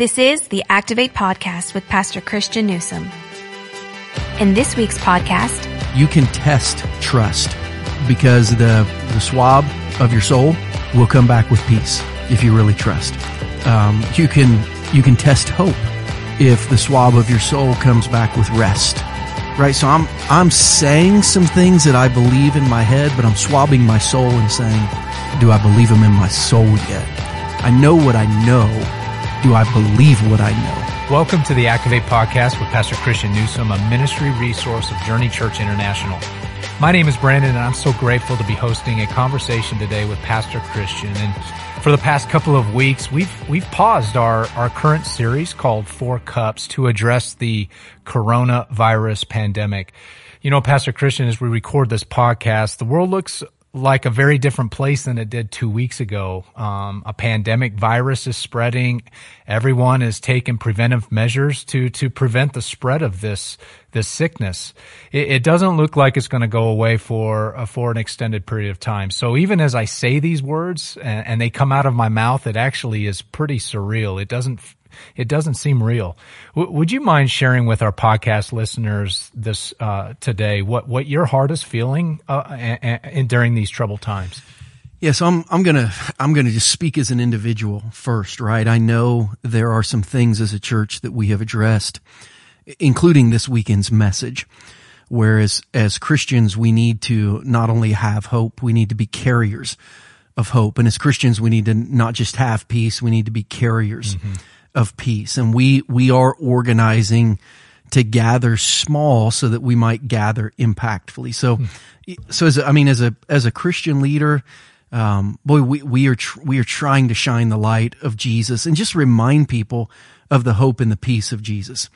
This is the Activate Podcast with Pastor Christian Newsom. In this week's podcast, you can test trust because the, the swab of your soul will come back with peace if you really trust. Um, you can you can test hope if the swab of your soul comes back with rest. Right? So I'm I'm saying some things that I believe in my head, but I'm swabbing my soul and saying, do I believe them in my soul yet? I know what I know. Do I believe what I know? Welcome to the Activate Podcast with Pastor Christian Newsom, a ministry resource of Journey Church International. My name is Brandon and I'm so grateful to be hosting a conversation today with Pastor Christian. And for the past couple of weeks, we've, we've paused our, our current series called Four Cups to address the coronavirus pandemic. You know, Pastor Christian, as we record this podcast, the world looks like a very different place than it did two weeks ago. Um, a pandemic virus is spreading. Everyone is taking preventive measures to to prevent the spread of this this sickness. It, it doesn't look like it's going to go away for uh, for an extended period of time. So even as I say these words and, and they come out of my mouth, it actually is pretty surreal. It doesn't it doesn't seem real. W- would you mind sharing with our podcast listeners this uh, today what what your heart is feeling uh, and, and during these troubled times? Yes, I'm I'm gonna I'm gonna just speak as an individual first, right? I know there are some things as a church that we have addressed, including this weekend's message. Whereas as Christians, we need to not only have hope, we need to be carriers of hope. And as Christians, we need to not just have peace, we need to be carriers mm-hmm of peace. And we, we are organizing to gather small so that we might gather impactfully. So, hmm. so as, a, I mean, as a, as a Christian leader, um, boy, we, we are, tr- we are trying to shine the light of Jesus and just remind people of the hope and the peace of Jesus.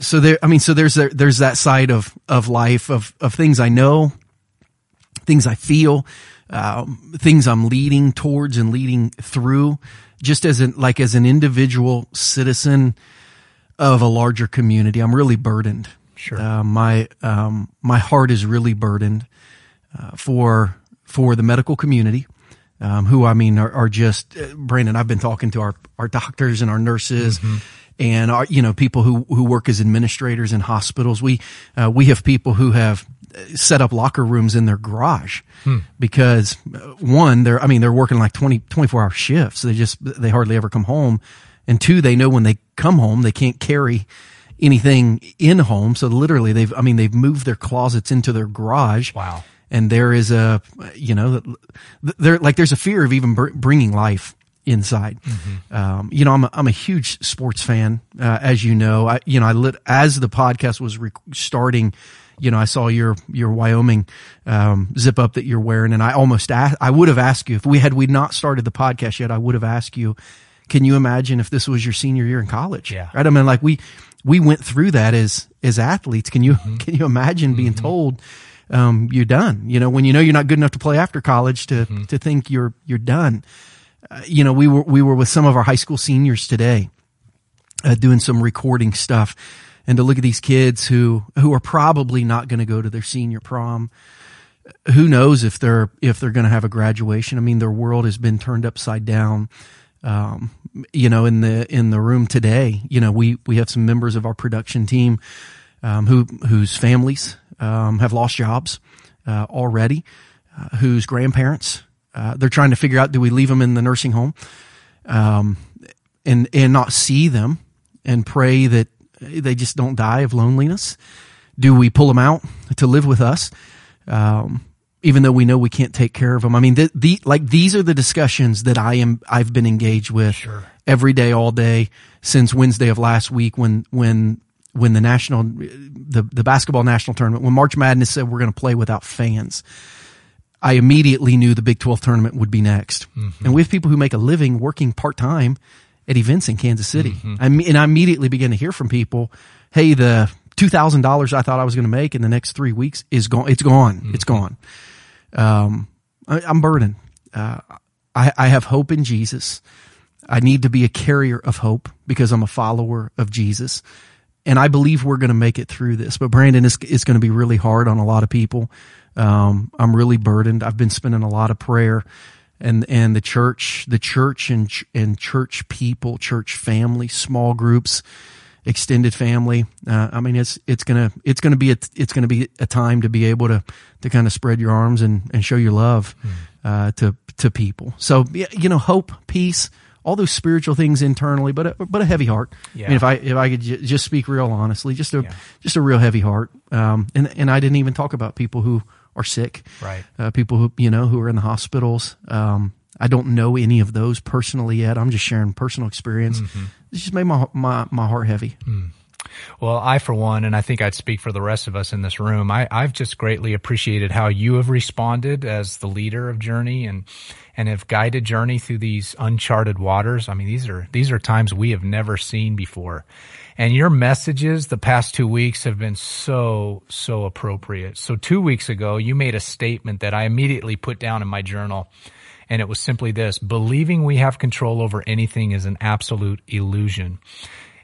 So there, I mean, so there's, there's that side of, of life of, of things I know, things I feel, um, things I'm leading towards and leading through just as an like as an individual citizen of a larger community, I'm really burdened. Sure. Uh, my um, my heart is really burdened uh, for for the medical community, um, who I mean are, are just uh, Brandon. I've been talking to our our doctors and our nurses. Mm-hmm. And our, you know, people who, who work as administrators in hospitals. We, uh, we have people who have set up locker rooms in their garage hmm. because uh, one, they're, I mean, they're working like 20, 24 hour shifts. They just, they hardly ever come home. And two, they know when they come home, they can't carry anything in home. So literally they've, I mean, they've moved their closets into their garage. Wow. And there is a, you know, there, like there's a fear of even bringing life inside. Mm-hmm. Um, you know, I'm a, I'm a huge sports fan, uh, as you know. I, you know, I lit as the podcast was re- starting you know, I saw your your Wyoming um, zip up that you're wearing, and I almost asked, I would have asked you if we had we not started the podcast yet, I would have asked you, can you imagine if this was your senior year in college? Yeah, right. I mean, like we we went through that as as athletes. Can you mm-hmm. can you imagine being mm-hmm. told? Um, you're done. You know, when you know you're not good enough to play after college to, mm-hmm. to think you're, you're done. Uh, you know, we were, we were with some of our high school seniors today, uh, doing some recording stuff and to look at these kids who who are probably not going to go to their senior prom. Who knows if they're if they're going to have a graduation? I mean their world has been turned upside down. Um, you know in the in the room today you know we we have some members of our production team um, who whose families um, have lost jobs uh, already uh, whose grandparents uh, they're trying to figure out do we leave them in the nursing home? Um, and and not see them and pray that they just don't die of loneliness? Do we pull them out to live with us? Um, even though we know we can't take care of them. I mean, the, the, like these are the discussions that I am, I've been engaged with sure. every day, all day since Wednesday of last week when, when, when the national, the, the basketball national tournament, when March Madness said we're going to play without fans. I immediately knew the Big 12 tournament would be next. Mm-hmm. And we have people who make a living working part time at events in Kansas City. Mm-hmm. I and I immediately began to hear from people, "Hey, the two thousand dollars I thought I was going to make in the next three weeks is gone. It's gone. Mm-hmm. It's gone." Um, I, am burdened. Uh, I, I have hope in Jesus. I need to be a carrier of hope because I'm a follower of Jesus. And I believe we're going to make it through this. But Brandon, it's, it's going to be really hard on a lot of people. Um, I'm really burdened. I've been spending a lot of prayer and and the church, the church and and church people, church family, small groups, extended family. Uh, I mean, it's it's gonna it's gonna be a, it's gonna be a time to be able to to kind of spread your arms and and show your love mm. uh, to to people. So you know, hope, peace, all those spiritual things internally, but a, but a heavy heart. Yeah. I mean, if I if I could j- just speak real honestly, just a yeah. just a real heavy heart. Um, and and I didn't even talk about people who are sick, right? Uh, people who you know who are in the hospitals. Um, I don't know any of those personally yet. I'm just sharing personal experience. Mm-hmm. It just made my my my heart heavy. Mm. Well, I, for one, and I think I'd speak for the rest of us in this room, I, I've just greatly appreciated how you have responded as the leader of Journey and, and have guided Journey through these uncharted waters. I mean, these are, these are times we have never seen before. And your messages the past two weeks have been so, so appropriate. So two weeks ago, you made a statement that I immediately put down in my journal. And it was simply this, believing we have control over anything is an absolute illusion.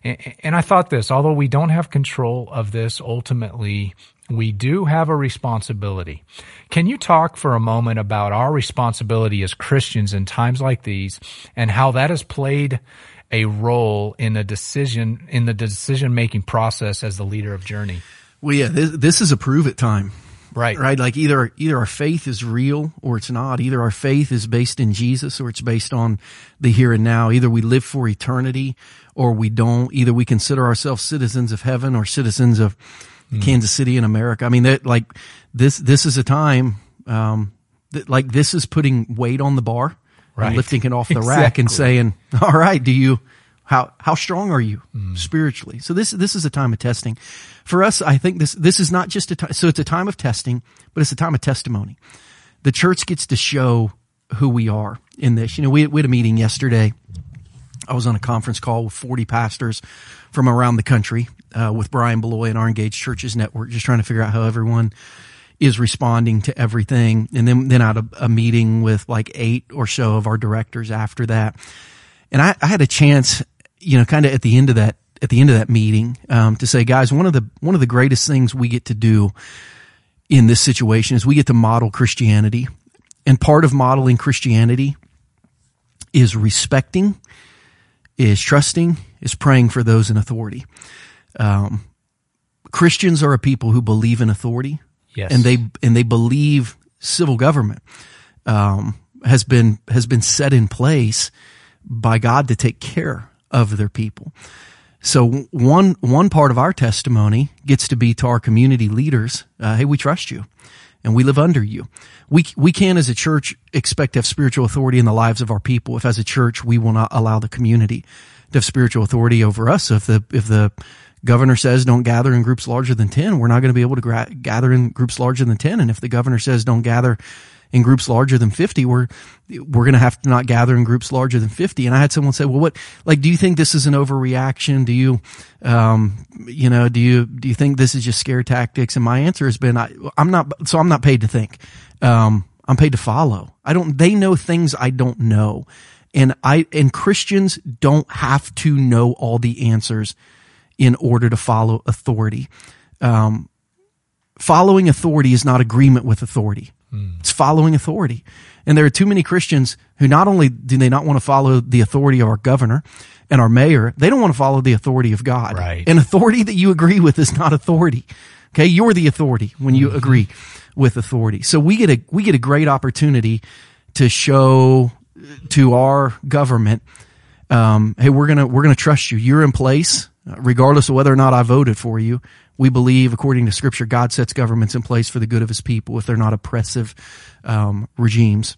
And I thought this, although we don't have control of this ultimately, we do have a responsibility. Can you talk for a moment about our responsibility as Christians in times like these and how that has played a role in the decision, in the decision making process as the leader of Journey? Well, yeah, this, this is a prove it time. Right. Right. Like either, either our faith is real or it's not. Either our faith is based in Jesus or it's based on the here and now. Either we live for eternity or we don't. Either we consider ourselves citizens of heaven or citizens of mm. Kansas City in America. I mean, that like this, this is a time, um, that like this is putting weight on the bar. Right. lifting it off the exactly. rack and saying, all right, do you, how, how strong are you mm. spiritually? So this, this is a time of testing. For us, I think this, this is not just a time, so it's a time of testing, but it's a time of testimony. The church gets to show who we are in this. You know, we, we had a meeting yesterday. I was on a conference call with 40 pastors from around the country, uh, with Brian Bloye and our Engaged Churches Network, just trying to figure out how everyone is responding to everything. And then, then I had a, a meeting with like eight or so of our directors after that. And I, I had a chance you know, kind of at the end of that, at the end of that meeting, um, to say, guys, one of the, one of the greatest things we get to do in this situation is we get to model Christianity. And part of modeling Christianity is respecting, is trusting, is praying for those in authority. Um, Christians are a people who believe in authority. Yes. And they, and they believe civil government, um, has been, has been set in place by God to take care of their people. So one one part of our testimony gets to be to our community leaders. Uh, hey, we trust you, and we live under you. We we can as a church expect to have spiritual authority in the lives of our people. If as a church we will not allow the community to have spiritual authority over us. If the if the governor says don't gather in groups larger than ten, we're not going to be able to gra- gather in groups larger than ten. And if the governor says don't gather in groups larger than 50, we're, we're going to have to not gather in groups larger than 50. And I had someone say, well, what, like, do you think this is an overreaction? Do you, um, you know, do you, do you think this is just scare tactics? And my answer has been, I, I'm not, so I'm not paid to think. Um, I'm paid to follow. I don't, they know things I don't know. And I, and Christians don't have to know all the answers in order to follow authority. Um, following authority is not agreement with authority. Mm. It's following authority. And there are too many Christians who not only do they not want to follow the authority of our governor and our mayor, they don't want to follow the authority of God. Right. And authority that you agree with is not authority. Okay. You're the authority when you mm-hmm. agree with authority. So we get a, we get a great opportunity to show to our government, um, hey, we're gonna we're gonna trust you. You're in place, regardless of whether or not I voted for you. We believe, according to Scripture, God sets governments in place for the good of His people if they're not oppressive um, regimes.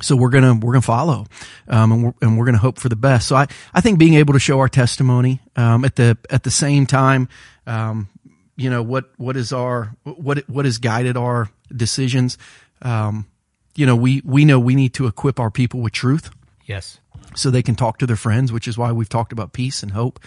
So we're gonna we're gonna follow, um, and we're and we're gonna hope for the best. So I I think being able to show our testimony um, at the at the same time, um, you know what what is our what what has guided our decisions. Um, you know we we know we need to equip our people with truth. Yes. So they can talk to their friends, which is why we've talked about peace and hope.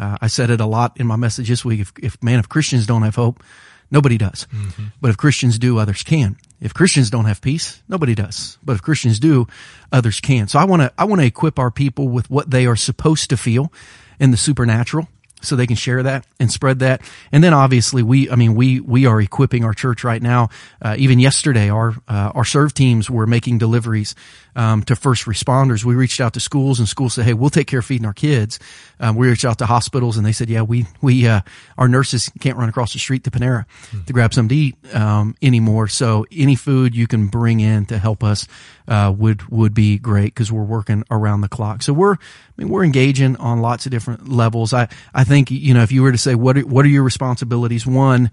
Uh, I said it a lot in my message this week. If, if man, if Christians don't have hope, nobody does. Mm-hmm. But if Christians do, others can. If Christians don't have peace, nobody does. But if Christians do, others can. So I want to, I want to equip our people with what they are supposed to feel in the supernatural so they can share that and spread that. And then obviously we, I mean, we, we are equipping our church right now. Uh, even yesterday, our, uh, our serve teams were making deliveries, um, to first responders. We reached out to schools and schools said, Hey, we'll take care of feeding our kids. Um, we reached out to hospitals and they said, yeah, we, we, uh, our nurses can't run across the street to Panera mm-hmm. to grab something to eat, um, anymore. So any food you can bring in to help us, uh, would, would be great because we're working around the clock. So we're, I mean, we're engaging on lots of different levels. I, I think, you know, if you were to say, what are, what are your responsibilities? One,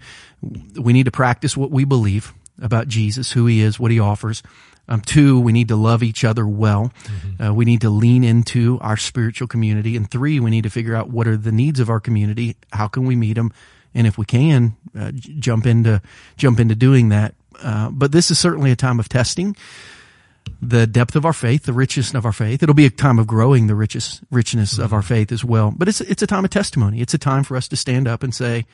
we need to practice what we believe about Jesus, who he is, what he offers. Um, two, we need to love each other well. Mm-hmm. Uh, we need to lean into our spiritual community. And three, we need to figure out what are the needs of our community. How can we meet them? And if we can, uh, jump into, jump into doing that. Uh, but this is certainly a time of testing the depth of our faith, the richness of our faith. It'll be a time of growing the richest, richness mm-hmm. of our faith as well. But it's, it's a time of testimony. It's a time for us to stand up and say,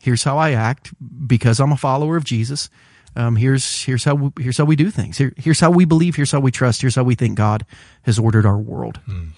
here's how I act because I'm a follower of Jesus um, here's here's how we, here's how we do things. Here, here's how we believe. Here's how we trust. Here's how we think God has ordered our world. Hmm.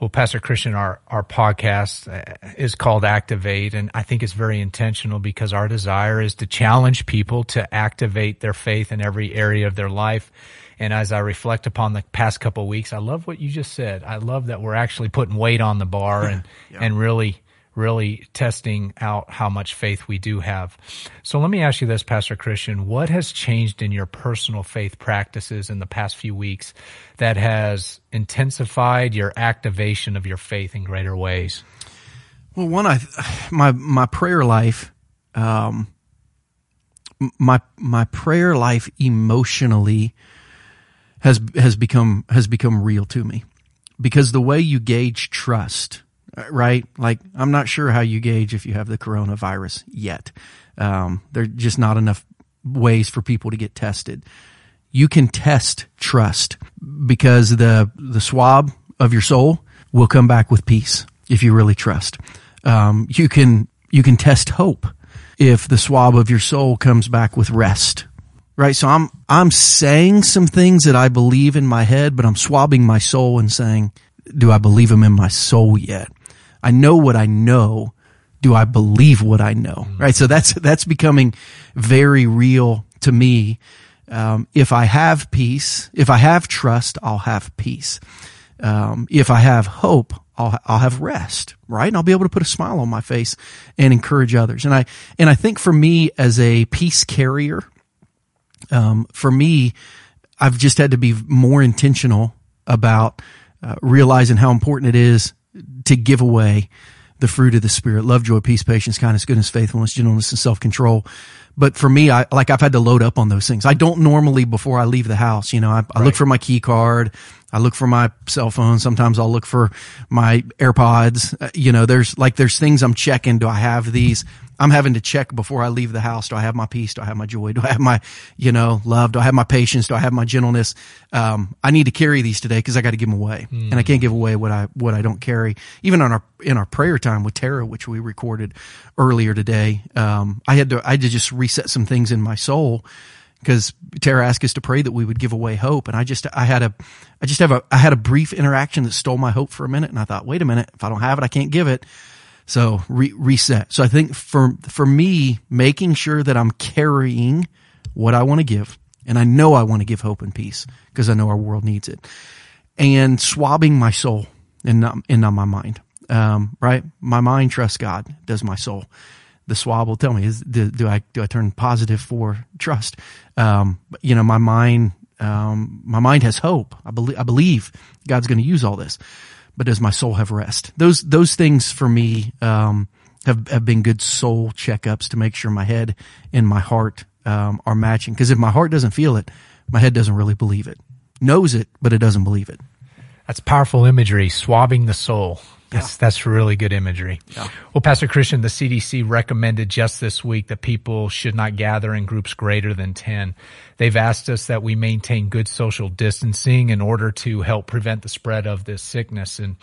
Well, Pastor Christian, our our podcast uh, is called Activate, and I think it's very intentional because our desire is to challenge people to activate their faith in every area of their life. And as I reflect upon the past couple of weeks, I love what you just said. I love that we're actually putting weight on the bar and yeah. and really really testing out how much faith we do have. So let me ask you this, Pastor Christian, what has changed in your personal faith practices in the past few weeks that has intensified your activation of your faith in greater ways? Well, one, I, my, my prayer life, um, my, my prayer life emotionally has, has become, has become real to me because the way you gauge trust, right? Like, I'm not sure how you gauge if you have the coronavirus yet. Um, there are just not enough ways for people to get tested. You can test trust because the, the swab of your soul will come back with peace if you really trust. Um, you can, you can test hope if the swab of your soul comes back with rest. Right. So I'm, I'm saying some things that I believe in my head, but I'm swabbing my soul and saying, do I believe them in my soul yet? I know what I know. Do I believe what I know? Mm. Right. So that's, that's becoming very real to me. Um, if I have peace, if I have trust, I'll have peace. Um, if I have hope, I'll, I'll have rest, right? And I'll be able to put a smile on my face and encourage others. And I, and I think for me as a peace carrier, um, for me, I've just had to be more intentional about uh, realizing how important it is to give away the fruit of the spirit. Love joy peace patience kindness goodness faithfulness gentleness and self-control. But for me i like i've had to load up on those things. I don't normally before i leave the house you know i, I look for my key card I look for my cell phone. Sometimes I'll look for my AirPods. Uh, you know, there's like, there's things I'm checking. Do I have these? I'm having to check before I leave the house. Do I have my peace? Do I have my joy? Do I have my, you know, love? Do I have my patience? Do I have my gentleness? Um, I need to carry these today because I got to give them away mm. and I can't give away what I, what I don't carry. Even on our, in our prayer time with Tara, which we recorded earlier today, um, I had to, I had to just reset some things in my soul because Tara asked us to pray that we would give away hope. And I just, I had a, I just have a, I had a brief interaction that stole my hope for a minute. And I thought, wait a minute, if I don't have it, I can't give it. So re- reset. So I think for, for me, making sure that I'm carrying what I want to give, and I know I want to give hope and peace because I know our world needs it, and swabbing my soul and not, and not my mind. Um, right? My mind trusts God, does my soul the swab will tell me is do, do, I do I turn positive for trust? Um, you know, my mind um, my mind has hope. I believe I believe God's going to use all this, but does my soul have rest? Those those things for me um, have have been good soul checkups to make sure my head and my heart um, are matching. Because if my heart doesn't feel it, my head doesn't really believe it. Knows it, but it doesn't believe it. That's powerful imagery, swabbing the soul. That's, yeah. that's really good imagery. Yeah. Well, Pastor Christian, the CDC recommended just this week that people should not gather in groups greater than 10. They've asked us that we maintain good social distancing in order to help prevent the spread of this sickness. And,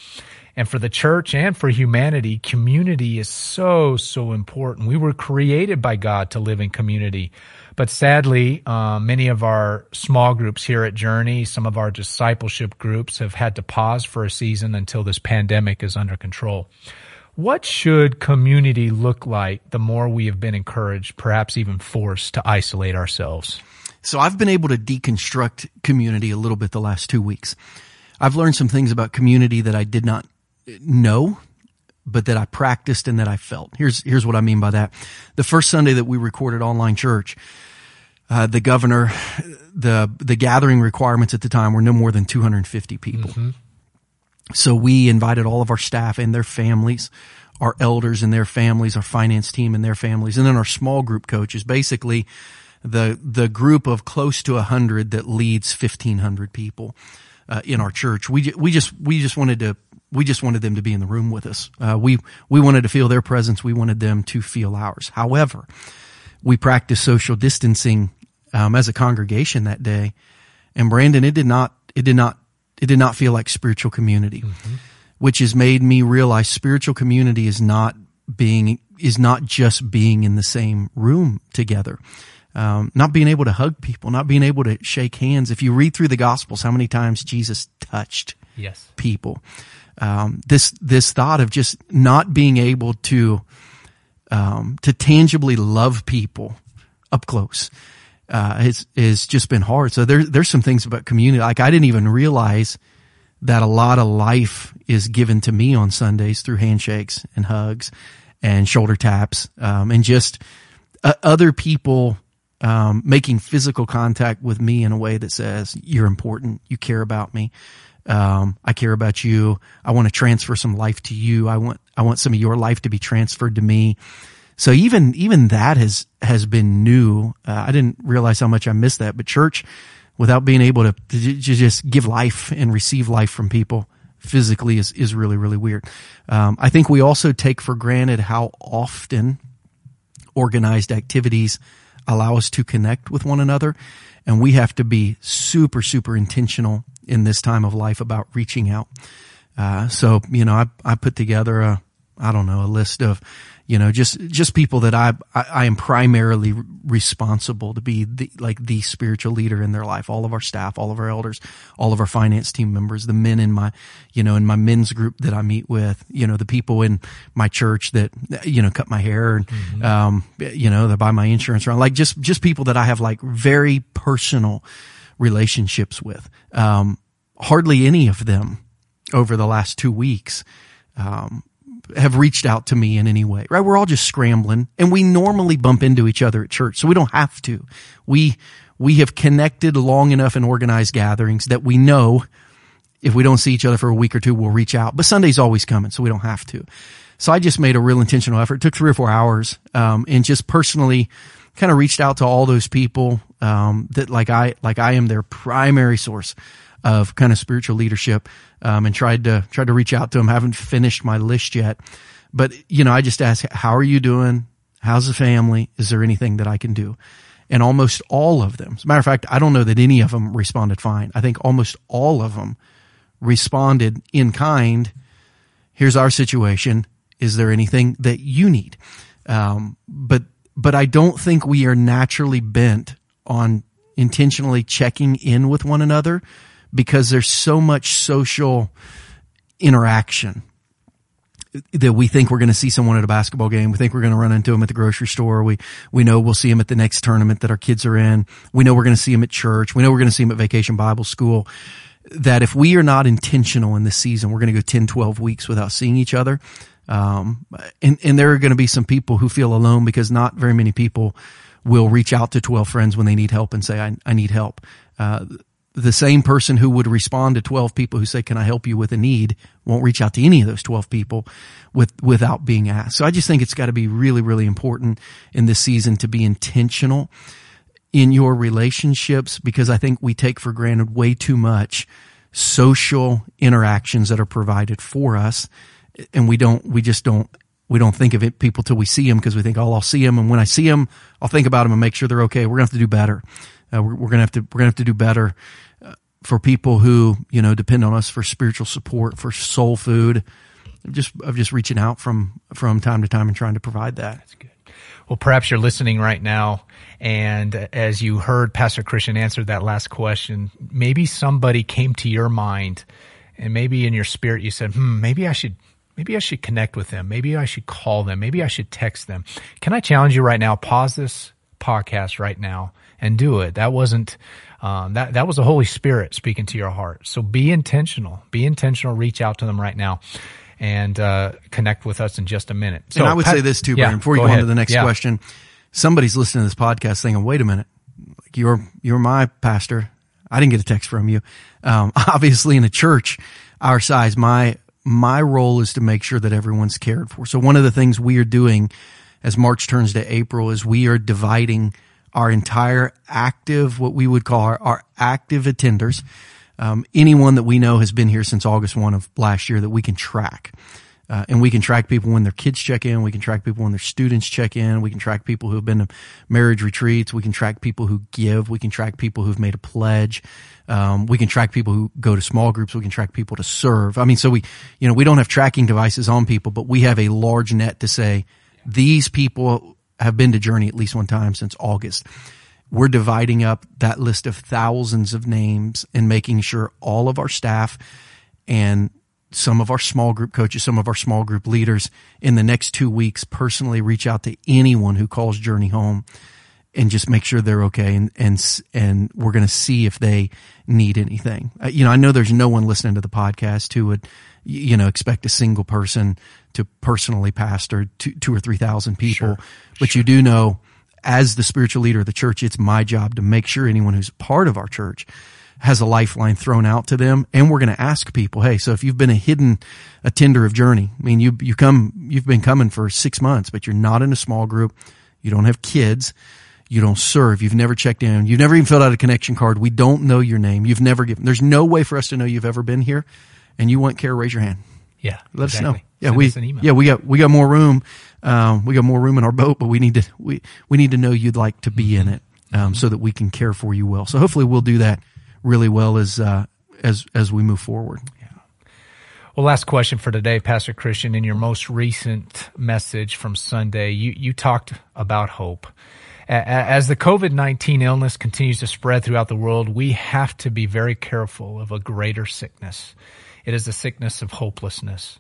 and for the church and for humanity, community is so, so important. We were created by God to live in community. But sadly, uh, many of our small groups here at Journey, some of our discipleship groups have had to pause for a season until this pandemic is under control. What should community look like the more we have been encouraged, perhaps even forced to isolate ourselves? So I've been able to deconstruct community a little bit the last two weeks. I've learned some things about community that I did not know, but that I practiced and that I felt. Here's, here's what I mean by that. The first Sunday that we recorded online church, uh, the governor, the, the gathering requirements at the time were no more than 250 people. Mm-hmm. So we invited all of our staff and their families, our elders and their families, our finance team and their families, and then our small group coaches, basically the, the group of close to a hundred that leads 1500 people, uh, in our church. We, we just, we just wanted to, we just wanted them to be in the room with us. Uh, we, we wanted to feel their presence. We wanted them to feel ours. However, we practiced social distancing, um, as a congregation that day. And Brandon, it did not, it did not it did not feel like spiritual community, mm-hmm. which has made me realize spiritual community is not being, is not just being in the same room together. Um, not being able to hug people, not being able to shake hands. If you read through the gospels, how many times Jesus touched yes. people? Um, this, this thought of just not being able to, um, to tangibly love people up close uh, has, has just been hard. So there, there's some things about community. Like I didn't even realize that a lot of life is given to me on Sundays through handshakes and hugs and shoulder taps, um, and just uh, other people, um, making physical contact with me in a way that says, you're important. You care about me. Um, I care about you. I want to transfer some life to you. I want, I want some of your life to be transferred to me. So even, even that has, has been new. Uh, I didn't realize how much I missed that, but church without being able to, to just give life and receive life from people physically is, is really, really weird. Um, I think we also take for granted how often organized activities allow us to connect with one another. And we have to be super, super intentional in this time of life about reaching out. Uh, so, you know, I, I put together a, I don't know, a list of you know, just, just people that I, I, I am primarily responsible to be the, like the spiritual leader in their life. All of our staff, all of our elders, all of our finance team members, the men in my, you know, in my men's group that I meet with, you know, the people in my church that, you know, cut my hair and, mm-hmm. um, you know, that buy my insurance around, like just, just people that I have like very personal relationships with. Um, hardly any of them over the last two weeks, um, have reached out to me in any way, right? We're all just scrambling and we normally bump into each other at church. So we don't have to. We, we have connected long enough in organized gatherings that we know if we don't see each other for a week or two, we'll reach out. But Sunday's always coming, so we don't have to. So I just made a real intentional effort. It took three or four hours, um, and just personally kind of reached out to all those people, um, that like I, like I am their primary source of kind of spiritual leadership, um, and tried to, tried to reach out to them. Haven't finished my list yet, but you know, I just asked, how are you doing? How's the family? Is there anything that I can do? And almost all of them, as a matter of fact, I don't know that any of them responded fine. I think almost all of them responded in kind. Here's our situation. Is there anything that you need? Um, but, but I don't think we are naturally bent on intentionally checking in with one another because there's so much social interaction that we think we're going to see someone at a basketball game. We think we're going to run into them at the grocery store. We, we know we'll see them at the next tournament that our kids are in. We know we're going to see them at church. We know we're going to see them at vacation Bible school. That if we are not intentional in this season, we're going to go 10, 12 weeks without seeing each other. Um, and, and there are going to be some people who feel alone because not very many people will reach out to 12 friends when they need help and say, I, I need help. Uh, the same person who would respond to 12 people who say, can I help you with a need won't reach out to any of those 12 people with, without being asked. So I just think it's got to be really, really important in this season to be intentional in your relationships because I think we take for granted way too much social interactions that are provided for us. And we don't, we just don't, we don't think of it, people till we see them because we think, oh, I'll see them. And when I see them, I'll think about them and make sure they're okay. We're going to have to do better. Uh, we're, we're going to have to, we're to have to do better for people who, you know, depend on us for spiritual support, for soul food, just of just reaching out from from time to time and trying to provide that. That's good. Well, perhaps you're listening right now, and as you heard Pastor Christian answer that last question, maybe somebody came to your mind, and maybe in your spirit you said, "Hmm, maybe I should." Maybe I should connect with them. Maybe I should call them. Maybe I should text them. Can I challenge you right now? Pause this, podcast right now and do it. That wasn't, um, that, that was the Holy Spirit speaking to your heart. So be intentional, be intentional, reach out to them right now and, uh, connect with us in just a minute. So and I would Pat- say this too, yeah, Brian, before you go go, on to the next Yeah. question. Somebody's listening to this podcast thinking, wait a minute, like you're, you're my pastor. I didn't get a text from you. Um, obviously in a church our size, my, my role is to make sure that everyone's cared for. So one of the things we are doing as March turns to April is we are dividing our entire active, what we would call our, our active attenders, um, anyone that we know has been here since August 1 of last year that we can track. Uh, and we can track people when their kids check in. We can track people when their students check in. We can track people who have been to marriage retreats. We can track people who give. We can track people who've made a pledge. Um, we can track people who go to small groups. We can track people to serve. I mean, so we, you know, we don't have tracking devices on people, but we have a large net to say these people have been to Journey at least one time since August. We're dividing up that list of thousands of names and making sure all of our staff and some of our small group coaches, some of our small group leaders in the next two weeks personally reach out to anyone who calls Journey home and just make sure they're okay. And, and, and we're going to see if they need anything. Uh, you know, I know there's no one listening to the podcast who would, you know, expect a single person to personally pastor two, two or 3,000 people, but you do know as the spiritual leader of the church, it's my job to make sure anyone who's part of our church has a lifeline thrown out to them. And we're going to ask people, Hey, so if you've been a hidden attender of journey, I mean, you, you come, you've been coming for six months, but you're not in a small group. You don't have kids. You don't serve. You've never checked in. You've never even filled out a connection card. We don't know your name. You've never given, there's no way for us to know you've ever been here and you want care. Raise your hand. Yeah. Let exactly. us know. Yeah, Send we us an email. yeah we got we got more room. Um, we got more room in our boat, but we need to we we need to know you'd like to be in it, um, so that we can care for you well. So hopefully we'll do that really well as uh, as as we move forward. Yeah. Well, last question for today, Pastor Christian. In your most recent message from Sunday, you, you talked about hope. As the COVID 19 illness continues to spread throughout the world, we have to be very careful of a greater sickness. It is the sickness of hopelessness.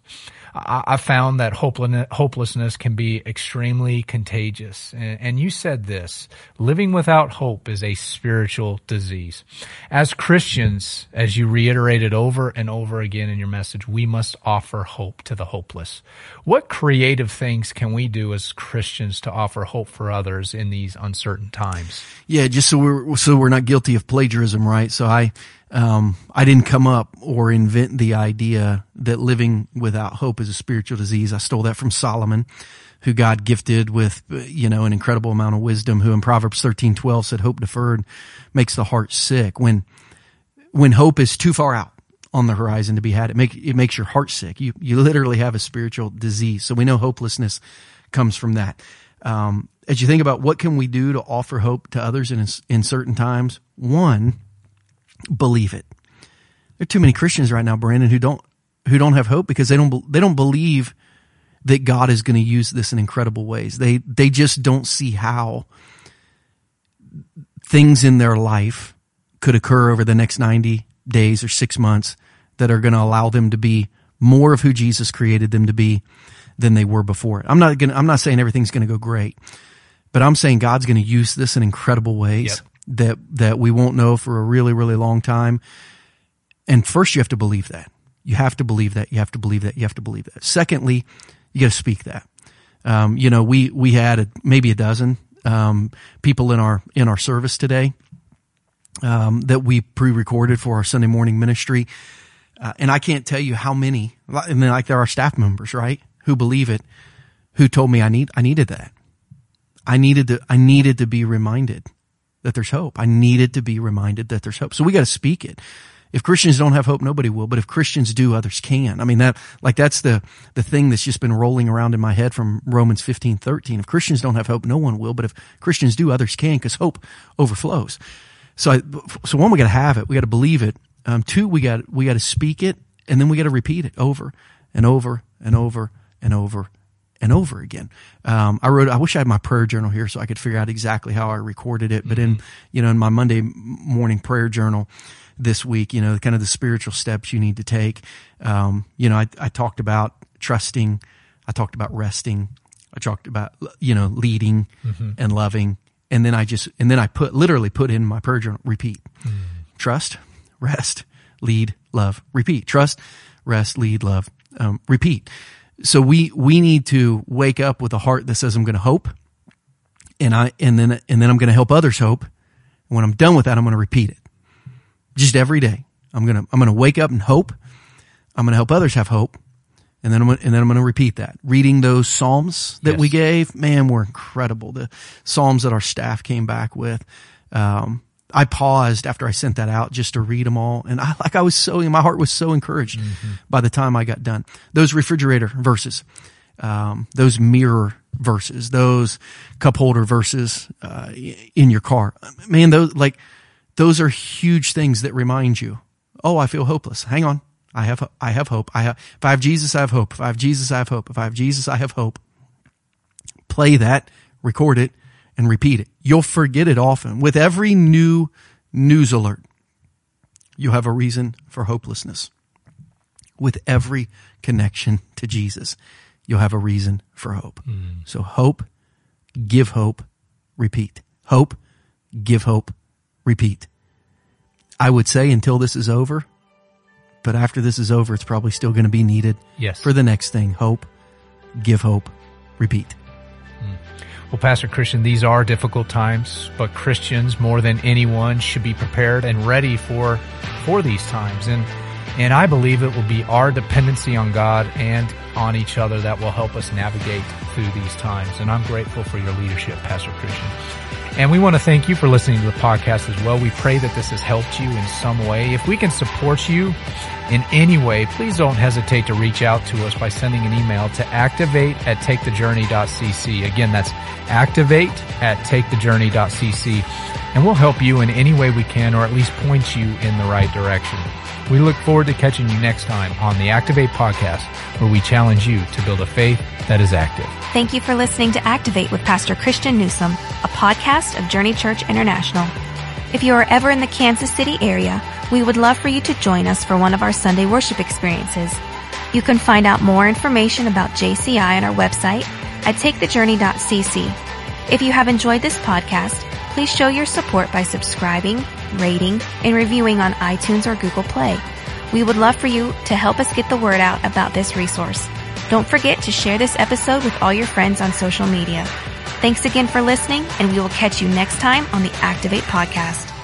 I, I found that hopelessness, can be extremely contagious. And, and you said this, living without hope is a spiritual disease. As Christians, as you reiterated over and over again in your message, we must offer hope to the hopeless. What creative things can we do as Christians to offer hope for others in these uncertain times? Yeah, just so we're so we're not guilty of plagiarism, right? So I um, I didn't come up or invent the idea that living without hope is a spiritual disease. I stole that from Solomon, who God gifted with you know an incredible amount of wisdom. Who in Proverbs thirteen twelve said, "Hope deferred makes the heart sick." When when hope is too far out on the horizon to be had, it make it makes your heart sick. You you literally have a spiritual disease. So we know hopelessness comes from that. Um, as you think about what can we do to offer hope to others in in certain times, one, believe it. There are too many Christians right now, Brandon, who don't who don't have hope because they don't they don't believe that God is going to use this in incredible ways. They they just don't see how things in their life could occur over the next 90 days or 6 months that are going to allow them to be more of who Jesus created them to be than they were before. I'm not going I'm not saying everything's going to go great, but I'm saying God's going to use this in incredible ways Yep. That that we won't know for a really really long time. And first you have to believe that. You have to believe that. You have to believe that. You have to believe that. Secondly, you got to speak that. Um, you know, we we had a, maybe a dozen um, people in our in our service today um, that we pre-recorded for our Sunday morning ministry, uh, and I can't tell you how many. And then, like there are staff members, right, who believe it, who told me I need I needed that. I needed to I needed to be reminded that there's hope. I needed to be reminded that there's hope. So we got to speak it. If Christians don't have hope, nobody will. But if Christians do, others can. I mean, that, like, that's the, the thing that's just been rolling around in my head from Romans 15, 13. If Christians don't have hope, no one will. But if Christians do, others can because hope overflows. So, I, so one, we got to have it. We got to believe it. Um, two, we got, we got to speak it and then we got to repeat it over and over and over and over and over again. Um, I wrote, I wish I had my prayer journal here so I could figure out exactly how I recorded it. But in, you know, in my Monday morning prayer journal this week, you know, kind of the spiritual steps you need to take. Um, you know, I, I talked about trusting. I talked about resting. I talked about, you know, leading and loving and then I just and then I put literally put in my prayer journal repeat. Trust, rest, lead, love, repeat. Trust, rest, lead, love, um, repeat. So we we need to wake up with a heart that says I'm going to hope, and I and then and then I'm going to help others hope. And when I'm done with that, I'm going to repeat it, just every day. I'm gonna I'm gonna wake up and hope. I'm gonna help others have hope, and then I'm gonna, and then I'm gonna repeat that. Reading those psalms that Yes. we gave, man, were incredible. The psalms that our staff came back with. Um, I paused after I sent that out just to read them all, and I like I was so my heart was so encouraged by the time I got done. Those refrigerator verses, um, those mirror verses, those cup holder verses uh, in your car, man, those like those are huge things that remind you. Oh, I feel hopeless. Hang on. I have, I have hope. I have, if I have Jesus, I have hope. If I have Jesus, I have hope. If I have Jesus, I have hope. Play that, record it, and repeat it. You'll forget it often. With every new news alert, you have a reason for hopelessness. With every connection to Jesus, you'll have a reason for hope. Mm. So hope, give hope, repeat. Hope, give hope, repeat. I would say until this is over, but after this is over, it's probably still going to be needed Yes. for the next thing. Hope, give hope, repeat. Well, Pastor Christian, these are difficult times, but Christians more than anyone should be prepared and ready for for these times. And and I believe it will be our dependency on God and on each other that will help us navigate through these times. And I'm grateful for your leadership, Pastor Christian. And we want to thank you for listening to the podcast as well. We pray that this has helped you in some way. If we can support you in any way, please don't hesitate to reach out to us by sending an email to activate at takethejourney.cc. Again, that's activate at takethejourney.cc. And we'll help you in any way we can or at least point you in the right direction. We look forward to catching you next time on the Activate podcast where we challenge you to build a faith that is active. Thank you for listening to Activate with Pastor Christian Newsom, a podcast of Journey Church International. If you are ever in the Kansas City area, we would love for you to join us for one of our Sunday worship experiences. You can find out more information about JCI on our website at takethejourney.cc. If you have enjoyed this podcast, please show your support by subscribing, rating, and reviewing on iTunes or Google Play. We would love for you to help us get the word out about this resource. Don't forget to share this episode with all your friends on social media. Thanks again for listening, and we will catch you next time on the Activate Podcast.